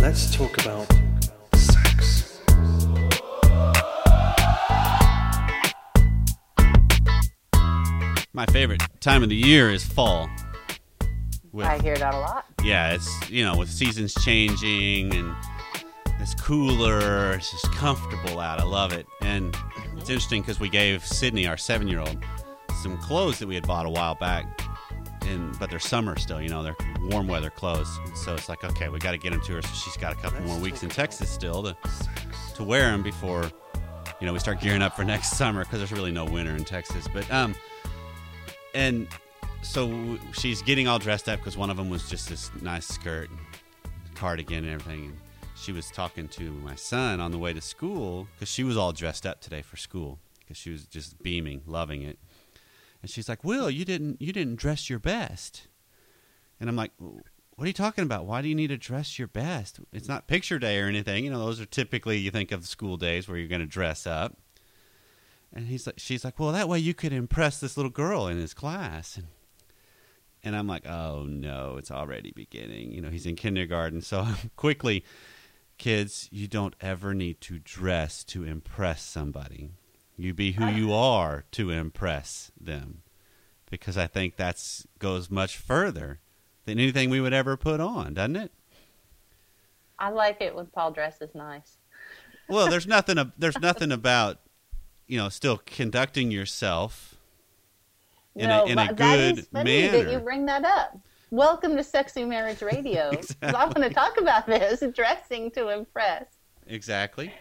let's talk about sex. My favorite time of the year is fall. With, I hear that a lot. yeah, it's you know with seasons changing and it's cooler, it's just comfortable out. I love it, and it's interesting because we gave Sydney, our seven-year-old, some clothes that we had bought a while back, and but they're summer still. You know, they're warm weather clothes, so it's like okay, we got to get them to her. So she's got a couple more weeks in Texas still to to wear them before you know we start gearing up for next summer because there's really no winter in Texas. But um, and so she's getting all dressed up because one of them was just this nice skirt, and cardigan, and everything. And she was talking to my son on the way to school because she was all dressed up today for school because she was just beaming, loving it. And she's like, "Will, you didn't you didn't dress your best." And I'm like, "What are you talking about? Why do you need to dress your best? It's not picture day or anything. You know, those are typically you think of school days where you're going to dress up." And he's like, she's like, "Well, that way you could impress this little girl in his class." And and I'm like, "Oh no, it's already beginning." You know, he's in kindergarten, so quickly, kids, you don't ever need to dress to impress somebody. You be who you are to impress them, because I think that's goes much further than anything we would ever put on, doesn't it? I like it when Paul dresses nice. Well, there's nothing. There's nothing about you know still conducting yourself in no, a in a but that is good funny manner. that you bring that up. Welcome to Sexy Marriage Radio. 'Cause I want to talk about this dressing to impress. exactly.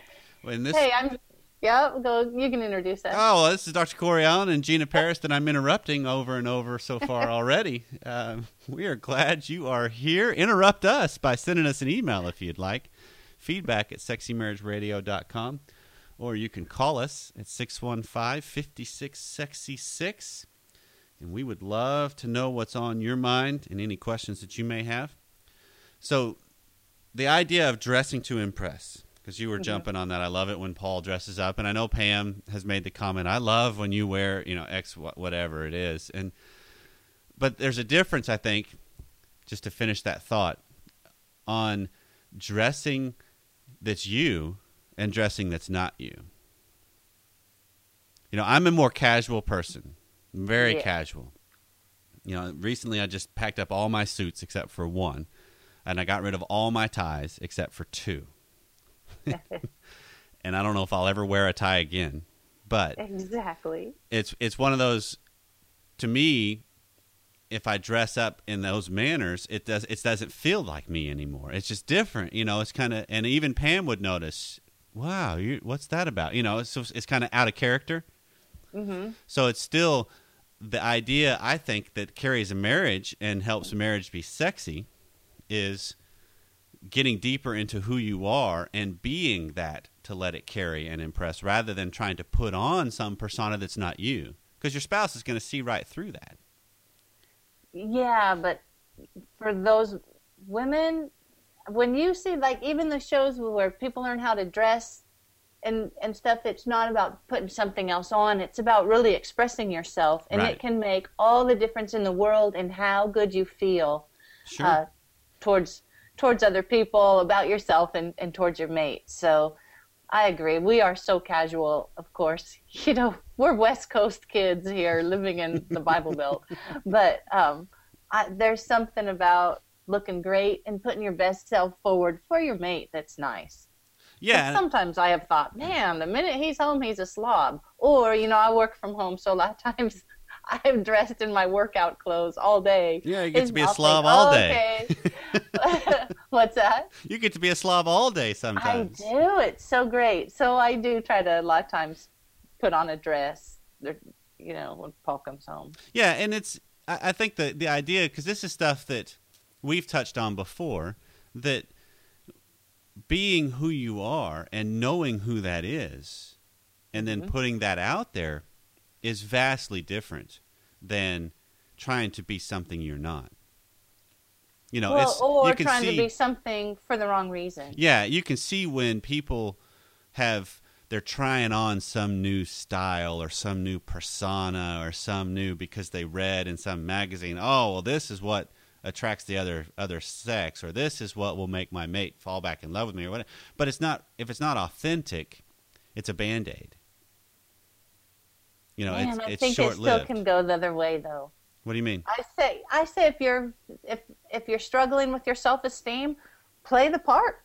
When this Hey, I'm. Yeah, go. You can introduce us. Oh, well, this is Dr. Corey Allen and Gina Parris that I'm interrupting over and over so far already. Uh, we are glad you are here. Interrupt us by sending us an email if you'd like. Feedback at sexymarriageradio.com. Or you can call us at 615 56 Sexy 6. And we would love to know what's on your mind and any questions that you may have. So, the idea of dressing to impress because you were mm-hmm. jumping on that. I love it when Paul dresses up, and I know Pam has made the comment. I love when you wear, you know, X whatever it is, and but there's a difference, I think. Just to finish that thought on dressing that's you and dressing that's not you. You know, I'm a more casual person, very Yeah. casual. You know, recently I just packed up all my suits except for one, and I got rid of all my ties except for two and I don't know if I'll ever wear a tie again. But Exactly. it's it's one of those to me if I dress up in those manners, it does it doesn't feel like me anymore. It's just different, you know. It's kind of and even Pam would notice, "Wow, you, what's that about?" You know, it's it's kind of out of character. Mm-hmm. So it's still the idea I think that carries a marriage and helps a marriage be sexy is getting deeper into who you are and being that to let it carry and impress rather than trying to put on some persona that's not you because your spouse is going to see right through that. Yeah, but for those women, when you see like even the shows where people learn how to dress and and stuff, it's not about putting something else on. It's about really expressing yourself, and Right. it can make all the difference in the world in how good you feel Sure. uh, towards towards other people, about yourself, and and towards your mate. So. I agree. We are so casual, of course. You know, we're West Coast kids here living in the Bible Belt. But um, I, there's something about looking great and putting your best self forward for your mate that's nice. yeah. Sometimes I have thought, man, the minute he's home, he's a slob. Or, you know, I work from home, so a lot of times I'm dressed in my workout clothes all day. Yeah, you get to be a slob all "Oh, day." okay." What's that? you get to be a slob all day sometimes. I do. It's so great. So I do try to a lot of times put on a dress, you know, when Paul comes home. Yeah, and it's I, think the the idea because this is stuff that we've touched on before that being who you are and knowing who that is, and then Mhm. putting that out there is vastly different than trying to be something you're not. You know, well, it's or trying see, to be something for the wrong reason. yeah, you can see when people have they're trying on some new style or some new persona or some new because they read in some magazine, oh, well this is what attracts the other other sex or this is what will make my mate fall back in love with me or whatever but it's not if it's not authentic it's a band-aid you know Man, it's, I it's think it still can go the other way though. What do you mean I say I say if you're if if you're struggling with your self esteem, play the part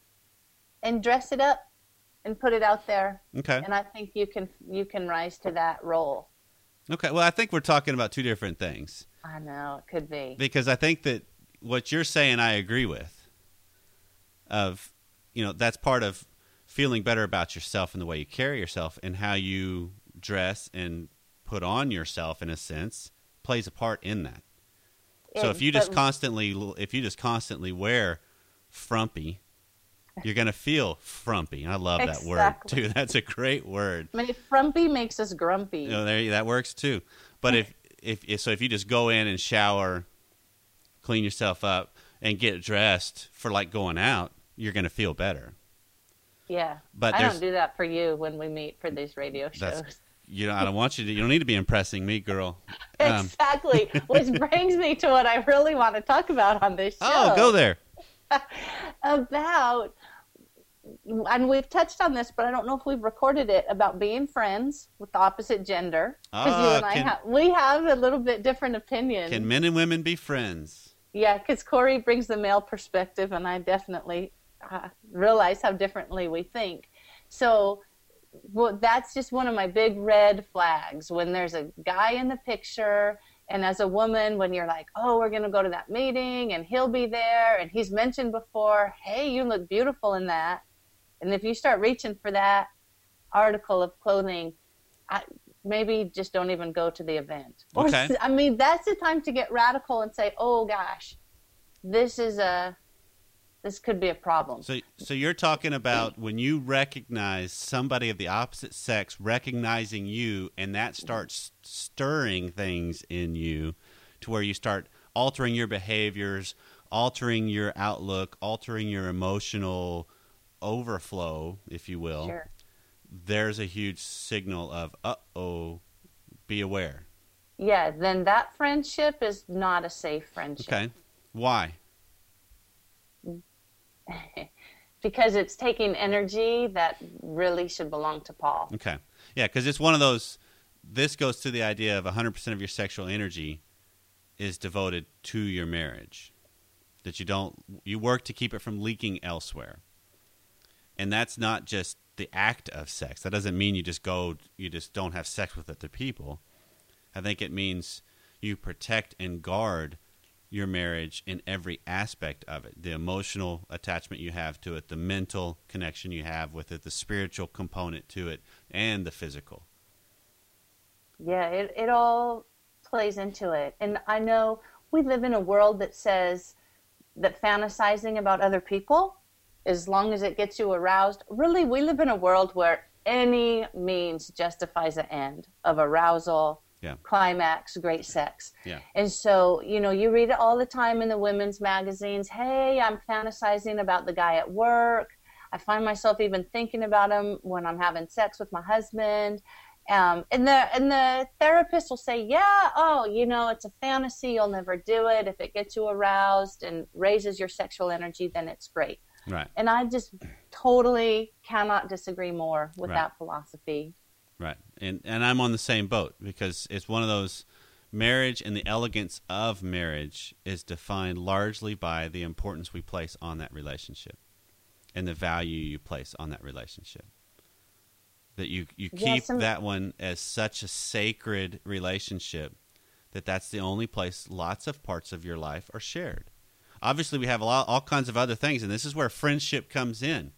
and dress it up and put it out there. okay And I think you can you can rise to that role. okay well i think we're talking about two different things I know it could be. because I think that what you're saying I agree with. Of, you know, that's part of feeling better about yourself and the way you carry yourself and how you dress and put on yourself in a sense plays a part in that. So if you just constantly if you just constantly wear frumpy, you're going to feel frumpy. I love that word too. That's a great word. I mean, frumpy makes us grumpy. You know, there that works too. But if, if if so, if you just go in and shower, clean yourself up, and get dressed for like going out, you're going to feel better. yeah, But I don't do that for you when we meet for these radio That's- shows. You know I don't want you to. You don't need to be impressing me, girl. Um, exactly, which brings me to what I really want to talk about on this show. oh, go there. about and we've touched on this but i don't know if we've recorded it about being friends with the opposite gender because you Ah, and i can- have we have a little bit different opinion. Can men and women be friends? yeah because corey brings the male perspective and i definitely uh, realize how differently we think so well, that's just one of my big red flags. When there's a guy in the picture and as a woman when you're like oh we're going to go to that meeting and he'll be there and he's mentioned before hey you look beautiful in that. And if you start reaching for that article of clothing I, maybe just don't even go to the event. Or Okay. s- i mean that's the time to get radical and say oh gosh this is a this could be a problem So, so you're talking about when you recognize somebody of the opposite sex recognizing you, and that starts stirring things in you, to where you start altering your behaviors, altering your outlook, altering your emotional overflow, if you will. sure There's a huge signal of, uh oh, be aware. yeah then that friendship is not a safe friendship Okay, why? because it's taking energy that really should belong to Paul. Okay. Yeah, because it's one of those. This goes to the idea of 100% of your sexual energy is devoted to your marriage. That you don't, you work to keep it from leaking elsewhere. And that's not just the act of sex. That doesn't mean you just go, you just don't have sex with other people. I think it means you protect and guard your marriage in every aspect of it the emotional attachment you have to it, the mental connection you have with it, the spiritual component to it, and the physical. Yeah, it, it all plays into it. And I know we live in a world that says that fantasizing about other people, as long as it gets you aroused, really, we live in a world where any means justifies the end of arousal, Yeah. climax, great sex. Yeah. And so, you know, you read it all the time in the women's magazines. Hey, I'm fantasizing about the guy at work. I find myself even thinking about him when I'm having sex with my husband. Um, and the and the therapist will say, "Yeah, oh, you know, it's a fantasy. You'll never do it. If it gets you aroused and raises your sexual energy, then it's great." Right. And I just totally cannot disagree more with Right. that philosophy. Right. And and I'm on the same boat because it's one of those marriage and the elegance of marriage is defined largely by the importance we place on that relationship and the value you place on that relationship. That you you keep Yes, that one as such a sacred relationship that that's the only place lots of parts of your life are shared. Obviously, we have a lot, all kinds of other things, and this is where friendship comes in.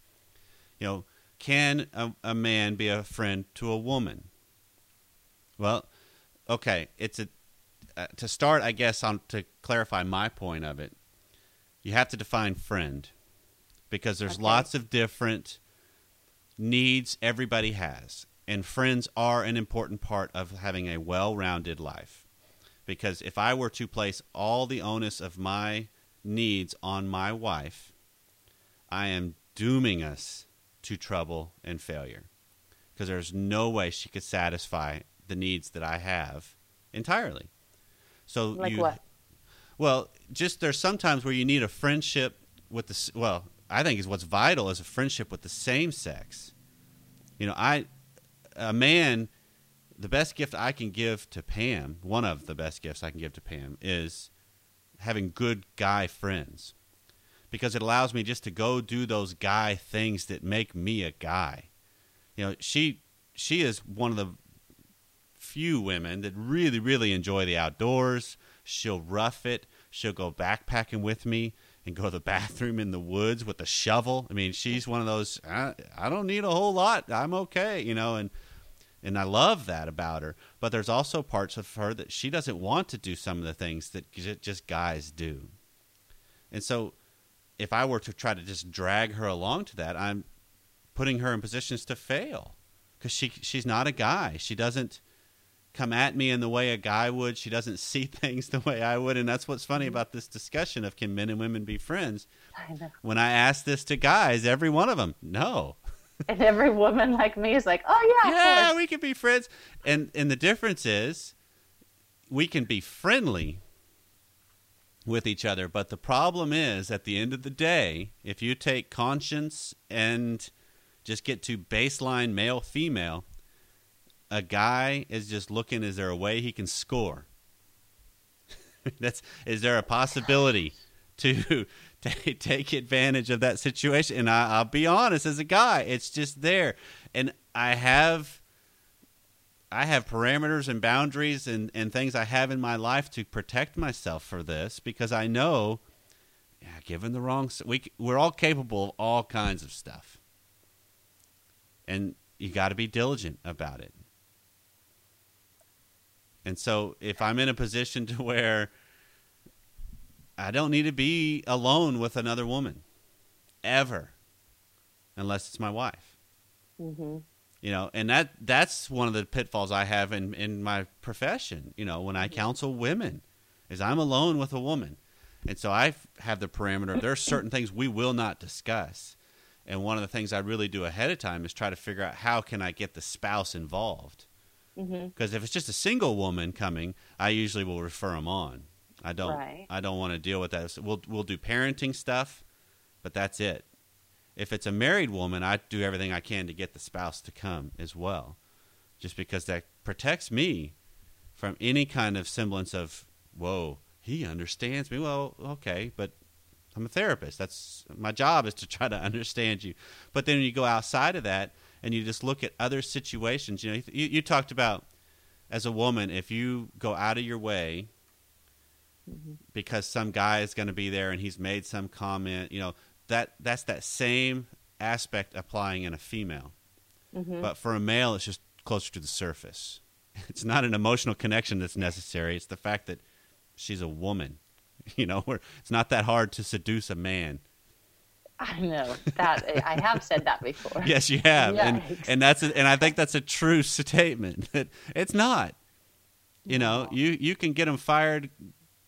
You know, can a, a man be a friend to a woman? Well, okay, it's a uh, to start. I guess on to clarify my point of it, you have to define friend because there's Okay. lots of different needs everybody has, and friends are an important part of having a well-rounded life. Because if I were to place all the onus of my needs on my wife, I am dooming us to trouble and failure. Because there's no way she could satisfy the needs that I have entirely. So Like you, what? Well, just there's sometimes where you need a friendship with the well, I think is what's vital is a friendship with the same sex. You know, I a man the best gift I can give to Pam, one of the best gifts I can give to Pam is having good guy friends. Because it allows me just to go do those guy things that make me a guy. You know, she she is one of the few women that really really enjoy the outdoors. She'll rough it. She'll go backpacking with me and go to the bathroom in the woods with a shovel. I mean, she's one of those. I, don't need a whole lot. I'm okay, you know. And and I love that about her. But there's also parts of her that she doesn't want to do some of the things that just guys do. And so, if I were to try to just drag her along to that, I'm putting her in positions to fail because she she's not a guy. She doesn't come at me in the way a guy would. She doesn't see things the way I would, and that's what's funny mm-hmm. about this discussion of can men and women be friends. I. When I ask this to guys, every one of them, no, And every woman like me is like, oh yeah, yeah, we can be friends. And and the difference is we can be friendly with each other, but the problem is at the end of the day, if you take conscience and just get to baseline male female, a guy is just looking is there a way he can score? That's is there a possibility to ta- take advantage of that situation? And I, I'll be honest, as a guy, it's just there, and I have. I have parameters and boundaries and, and things I have in my life to protect myself for this because I know, yeah, given the wrong, we, we're all capable of all kinds of stuff, and you got to be diligent about it. And so, if I'm in a position to where I don't need to be alone with another woman, ever, unless it's my wife. Hmm you know and that that's one of the pitfalls i have in in my profession you know when i counsel women is i'm alone with a woman. And so I have the parameter there are certain things we will not discuss. And one of the things i really do ahead of time is try to figure out how can i get the spouse involved hmm because if it's just a single woman coming i usually will refer them on. I don't Right. i don't want to deal with that. We'll we'll do parenting stuff but that's it. If it's a married woman i do everything i can to get the spouse to come as well just because that protects me from any kind of semblance of whoa he understands me. Well okay but i'm a therapist. That's my job is to try to understand you. But then when you go outside of that and you just look at other situations. You know you, you talked about as a woman if you go out of your way because some guy is going to be there and he's made some comment you know that that's that same aspect applying in a female. Hmm but for a male it's just closer to the surface. It's not an emotional connection that's necessary. It's the fact that she's a woman. You know where it's not that hard to seduce a man I know. That I have said that before. yes you have. And and that's a, and i think that's a true statement. It's not. You know No. you you can get them fired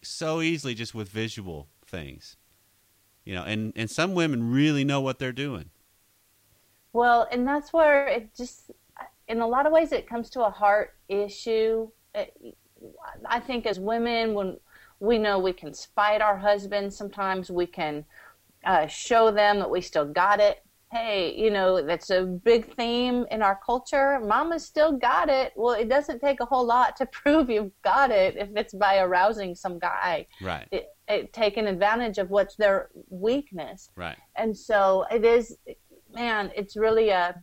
so easily just with visual things. You know and and some women really know what they're doing. Well, and that's where it just, in a lot of ways, it comes to a heart issue. It, I think as women, when we know we can spite our husbands, sometimes we can uh, show them that we still got it. Hey, you know, that's a big theme in our culture. Mama's still got it. Well, it doesn't take a whole lot to prove you've got it if it's by arousing some guy, right it, it, taking advantage of what's their weakness right and so it is man it's really a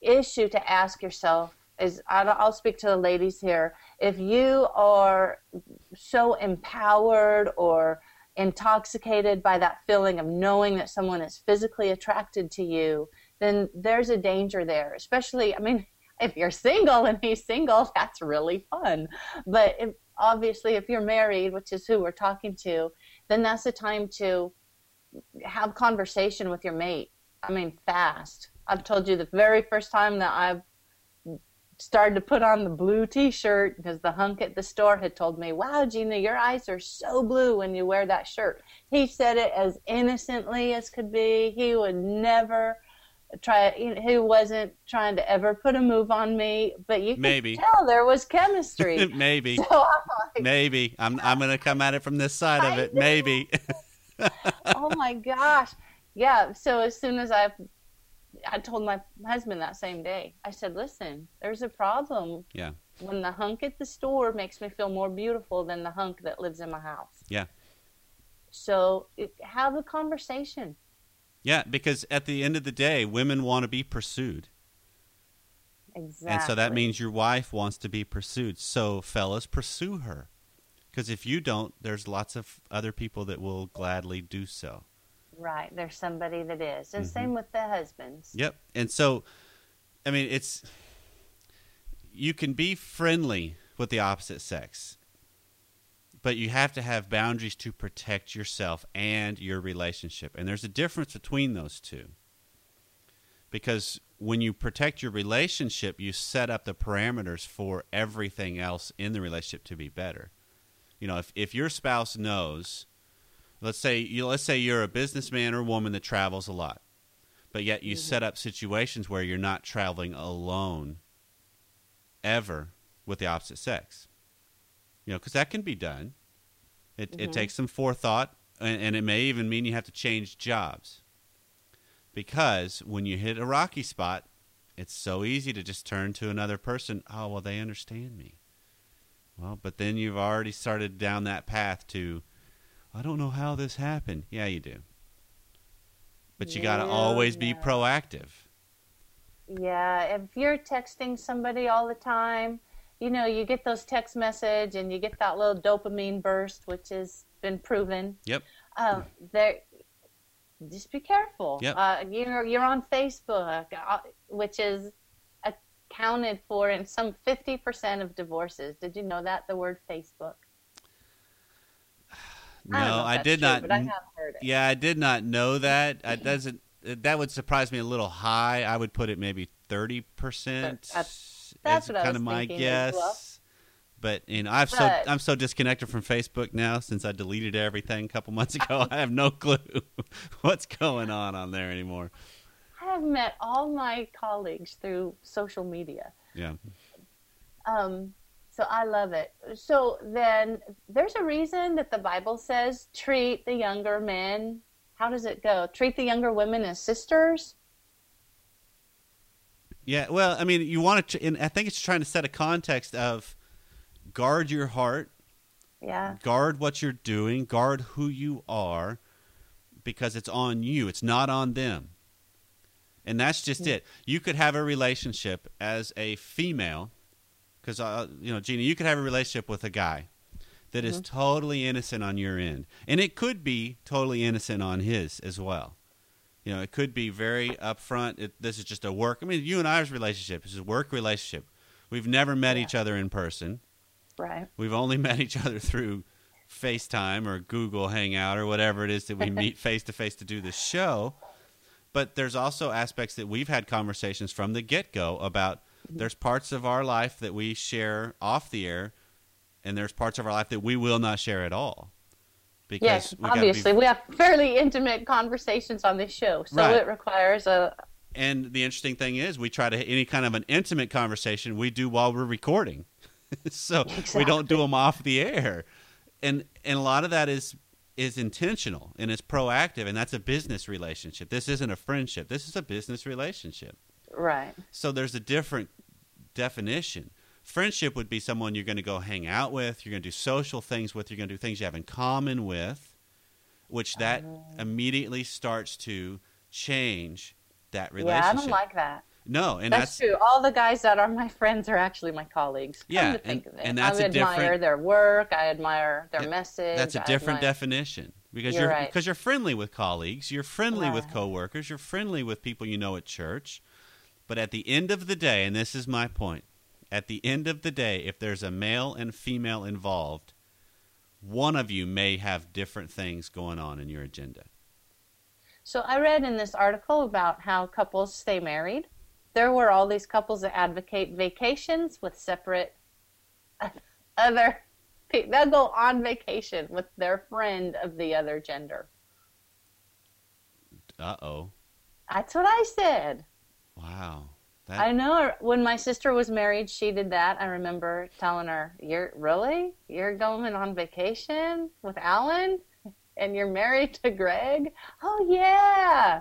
issue to ask yourself is I'll I'll speak to the ladies here if you are so empowered or intoxicated by that feeling of knowing that someone is physically attracted to you then there's a danger there especially i mean if you're single and he's single that's really fun but if, obviously if you're married which is who we're talking to then that's the time to have conversation with your mate. I mean, fast. I've told you the very first time that I started to put on the blue T-shirt because the hunk at the store had told me, "Wow, Gina, your eyes are so blue when you wear that shirt." He said it as innocently as could be. He would never try you know, who wasn't trying to ever put a move on me, but you could Maybe. tell there was chemistry. maybe, so I'm like, maybe I'm I'm gonna come at it from this side of it. know. Maybe. oh my gosh. Yeah. So as soon as I, I told my husband that same day, I said, listen, there's a problem. Yeah. When the hunk at the store makes me feel more beautiful than the hunk that lives in my house. Yeah. So it, have a conversation. Yeah, because at the end of the day, women want to be pursued. Exactly. And so that means your wife wants to be pursued. So, fellas, pursue her. Because if you don't, there's lots of other people that will gladly do so. Right. There's somebody that is. And Mhm. same with the husbands. Yep. And so, I mean, it's. You can be friendly with the opposite sex, but you have to have boundaries to protect yourself and your relationship. And there's a difference between those two. Because when you protect your relationship, you set up the parameters for everything else in the relationship to be better. You know, if, if your spouse knows, let's say you let's say you're a businessman or woman that travels a lot, but yet you set up situations where you're not traveling alone ever with the opposite sex. You know, because that can be done. It it Mhm. takes some forethought, and, and it may even mean you have to change jobs. Because when you hit a rocky spot, it's so easy to just turn to another person. Oh, well, they understand me. Well, but then you've already started down that path to, I don't know how this happened. Yeah, you do. But you got to Yeah, always be proactive. Yeah, if you're texting somebody all the time, you know, you get those text message and you get that little dopamine burst, which has been proven. Yep. Um, there, just be careful. Yep. Uh, you're you're on Facebook, uh, which is accounted for in some fifty percent of divorces. Did you know that the word Facebook? No, I, I, did true, not. I have heard it. Yeah, I did not know that. It doesn't. That would surprise me a little high. I would put it maybe thirty percent. That's- that's what I kind was of my guess. well. But you know, I've so But- I'm so disconnected from Facebook now since I deleted everything a couple months ago. I have no clue what's going on on there anymore. I have met all my colleagues through social media. Yeah. Um, so I love it. So then there's a reason that the Bible says treat the younger men. How does it go? Treat the younger women as sisters? Yeah, well, I mean, you want to, and I think it's trying to set a context of guard your heart, Yeah. guard what you're doing, guard who you are, because it's on you. It's not on them. And that's just mm. it. You could have a relationship as a female, because uh, you know, Gina, you could have a relationship with a guy that is totally innocent on your end, and it could be totally innocent on his as well. You know, it could be very upfront. It, this is just a work. I mean, you and I's relationship is a work relationship. We've never met Yeah. each other in person. Right. We've only met each other through FaceTime or Google Hangout or whatever it is that we meet face to face to do this show. But there's also aspects that we've had conversations from the get go about there's parts of our life that we share off the air, and there's parts of our life that we will not share at all. Because Yes, we gotta be- obviously. We have fairly intimate conversations on this show. So Right. it requires a. And the interesting thing is, we try to any kind of an intimate conversation we do while we're recording, so we don't do them off the air, and and a lot of that is is intentional and it's proactive, and that's a business relationship. This isn't a friendship. This is a business relationship. Right. So there's a different definition. Friendship would be someone you're going to go hang out with, you're going to do social things with, you're going to do things you have in common with, which that Oh. immediately starts to change that relationship. Yeah, I don't like that. No, and that's, that's, true. All the guys that are my friends are actually my colleagues. Come Yeah, to think and- of it. and that's I a admire different- their work. I admire their message. that's a I different admire- definition because You're you're right. because you're friendly with colleagues, you're friendly with coworkers, you're friendly with people you know at church. But at the end of the day, and this is my point, at the end of the day, if there's a male and female involved, one of you may have different things going on in your agenda. So I read in this article about how couples stay married. There were all these couples that advocate vacations with separate other. pe- They'll go on vacation with their friend of the other gender. Uh oh. That's what I said. Wow. That, I know. When my sister was married, she did that. I remember telling her, "You're really you're going on vacation with Alan, and you're married to Greg? Oh yeah."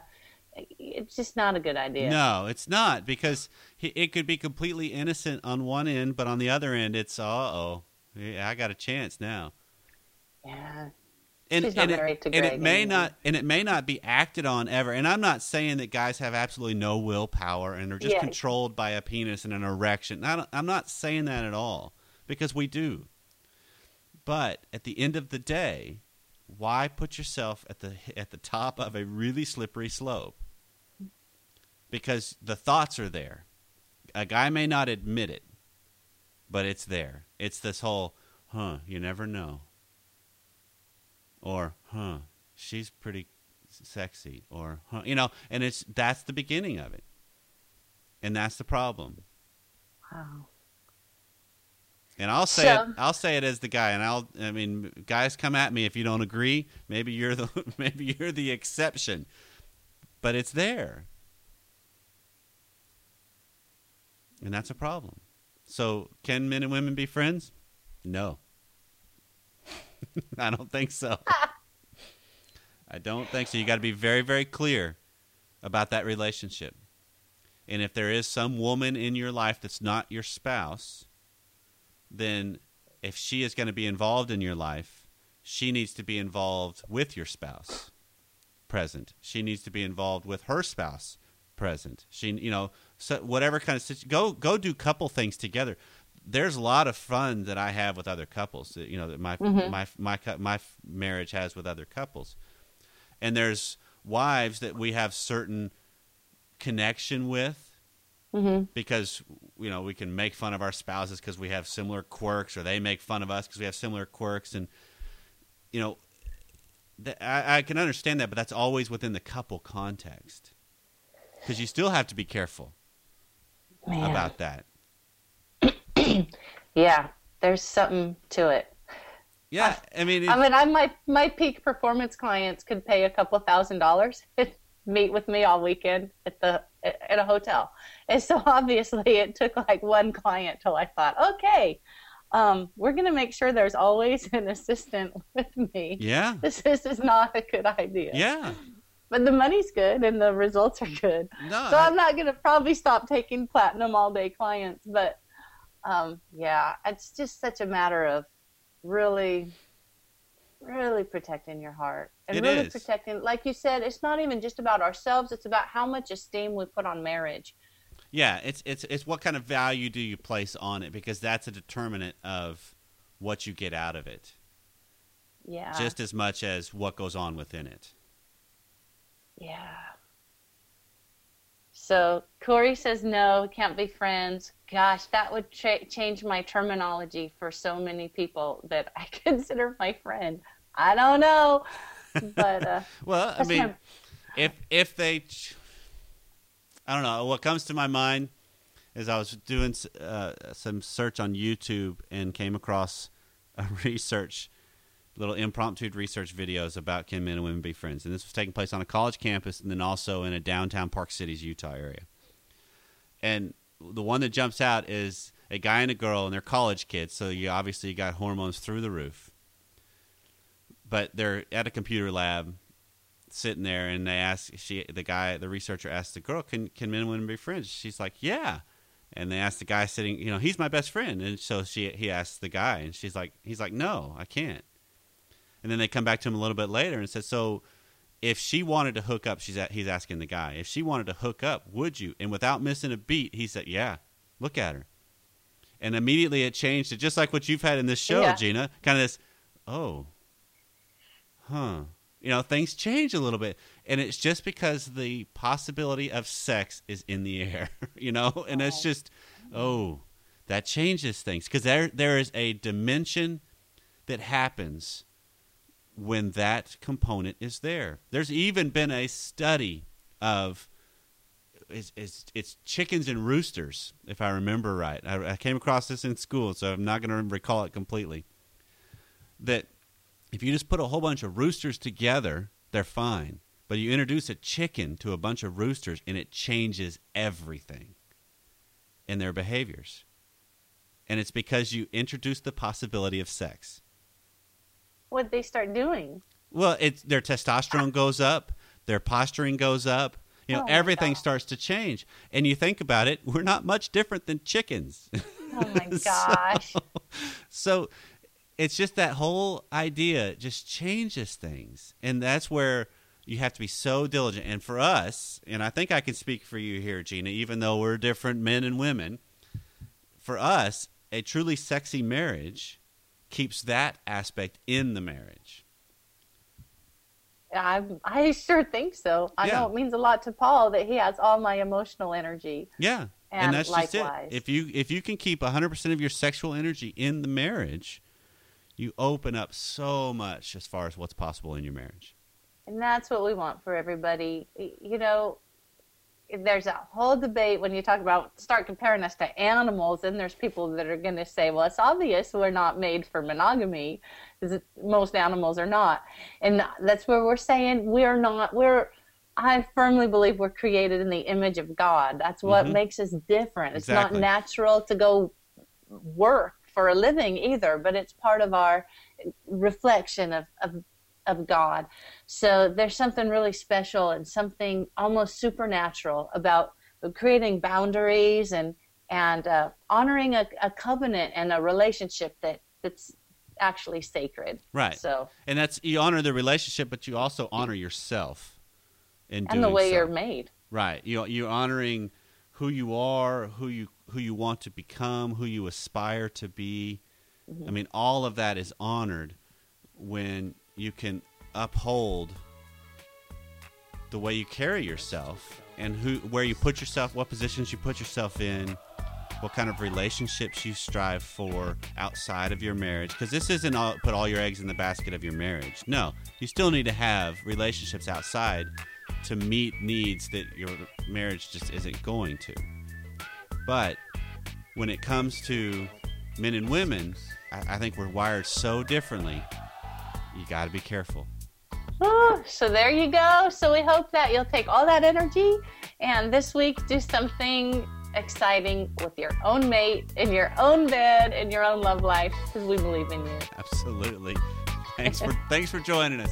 It's just not a good idea. No, it's not because he, it could be completely innocent on one end, but on the other end, it's uh oh, I got a chance now. Yeah. And, and, it, and it may not and it may not be acted on ever. And I'm not saying that guys have absolutely no willpower and are just Yeah. controlled by a penis and an erection. I I'm not saying that at all because we do. But at the end of the day, why put yourself at the at the top of a really slippery slope? Because the thoughts are there. A guy may not admit it, but it's there. It's this whole, huh, you never know. Or, huh, she's pretty sexy. Or, huh, you know, and it's that's the beginning of it. And that's the problem. Wow. And I'll say So- it. I'll say it as the guy, and I'll. I mean, guys, come at me if you don't agree. Maybe you're the maybe you're the exception, but it's there, and that's a problem. So, can men and women be friends? No, I don't think so. I don't think so. You got to be very, very clear about that relationship. And if there is some woman in your life that's not your spouse, then if she is going to be involved in your life, she needs to be involved with your spouse present. She needs to be involved with her spouse present. She, you know, so whatever kind of go go do couple things together. There's a lot of fun that I have with other couples. That, you know that my my my my marriage has with other couples, and there's wives that we have certain connection with Mm-hmm. because you know we can make fun of our spouses because we have similar quirks, or they make fun of us because we have similar quirks, and you know, th- I, I can understand that, but that's always within the couple context because you still have to be careful Man. about that. Yeah. There's something to it. Yeah, I mean, I mean, I my my peak performance clients could pay a couple thousand dollars to meet with me all weekend at the at a hotel, and so obviously it took like one client till I thought, okay, um, we're gonna make sure there's always an assistant with me. yeah, This, this is not a good idea. yeah, But the money's good and the results are good. no, So I'm not gonna probably stop taking platinum all day clients, but um, yeah, it's just such a matter of really, really protecting your heart and It really is. protecting. Like you said, it's not even just about ourselves; it's about how much esteem we put on marriage. Yeah, it's it's it's what kind of value do you place on it because that's a determinant of what you get out of it, Yeah, just as much as what goes on within it. yeah. So Corey says no, we can't be friends. Gosh, that would cha- change my terminology for so many people that I consider my friend. I don't know, but uh, Well, I mean, my- if if they, ch- I don't know. What comes to my mind is I was doing uh, some search on YouTube and came across a research, little impromptu research videos about can men and women be friends, and this was taking place on a college campus and then also in a downtown Park Cities, Utah area. And the one that jumps out is a guy and a girl, and they're college kids, so you obviously got hormones through the roof. But they're at a computer lab, sitting there, and they ask she, the guy, the researcher asks the girl, "Can can men and women be friends?" She's like, "Yeah." And they ask the guy sitting, you know, he's my best friend, and so she he asks the guy, and she's like, he's like, "No, I can't." And then they come back to him a little bit later and said, "So." If she wanted to hook up, she's at, he's asking the guy. If she wanted to hook up, would you? And without missing a beat, he said, "Yeah, look at her." And immediately it changed to just like what you've had in this show, Yeah. Gina. Kind of this, oh, huh. You know, things change a little bit. And it's just because the possibility of sex is in the air, you know? And it's just, oh, that changes things. Because there, there is a dimension that happens when that component is there. There's even been a study of it's, it's, it's chickens and roosters, if I remember right. I, I came across this in school, so I'm not going to recall it completely. That if you just put a whole bunch of roosters together, they're fine. But you introduce a chicken to a bunch of roosters and it changes everything in their behaviors. And it's because you introduce the possibility of sex. What they start doing? Well, it's their testosterone goes up, their posturing goes up. You know, Oh everything God. starts to change. And you think about it, we're not much different than chickens. Oh my So- gosh. so it's just that whole idea just changes things. And that's where you have to be so diligent. And for us, and I think I can speak for you here, Gina, even though we're different men and women, for us, a truly sexy marriage keeps that aspect in the marriage. I I sure think so. I Yeah. know it means a lot to Paul that he has all my emotional energy. Yeah. And that's likewise. just it. If you if you can keep 100% of your sexual energy in the marriage, you open up so much as far as what's possible in your marriage. And that's what we want for everybody. You know, there's a whole debate when you talk about start comparing us to animals, and there's people that are going to say, well, it's obvious we're not made for monogamy, because most animals are not. And that's where we're saying we're not, we're, I firmly believe we're created in the image of God. That's what Mhm. makes us different. It's Exactly. not natural to go work for a living either, but it's part of our reflection of, of of God. So there's something really special and something almost supernatural about creating boundaries and and uh, honoring a, a covenant and a relationship that that's actually sacred. Right. So And that's you honor the relationship, but you also honor yourself in and the way so. you're made. Right. You you're honoring who you are, who you who you want to become, who you aspire to be. Mm-hmm. I mean, all of that is honored when you can uphold the way you carry yourself and who where you put yourself, what positions you put yourself in, what kind of relationships you strive for outside of your marriage because this isn't all, put all your eggs in the basket of your marriage. No, you still need to have relationships outside to meet needs that your marriage just isn't going to. But when it comes to men and women, I, I think we're wired so differently. You got to be careful. Whew, so there you go. So we hope that you'll take all that energy and this week do something exciting with your own mate, in your own bed, in your own love life, because we believe in you. Absolutely. Thanks for thanks for joining us.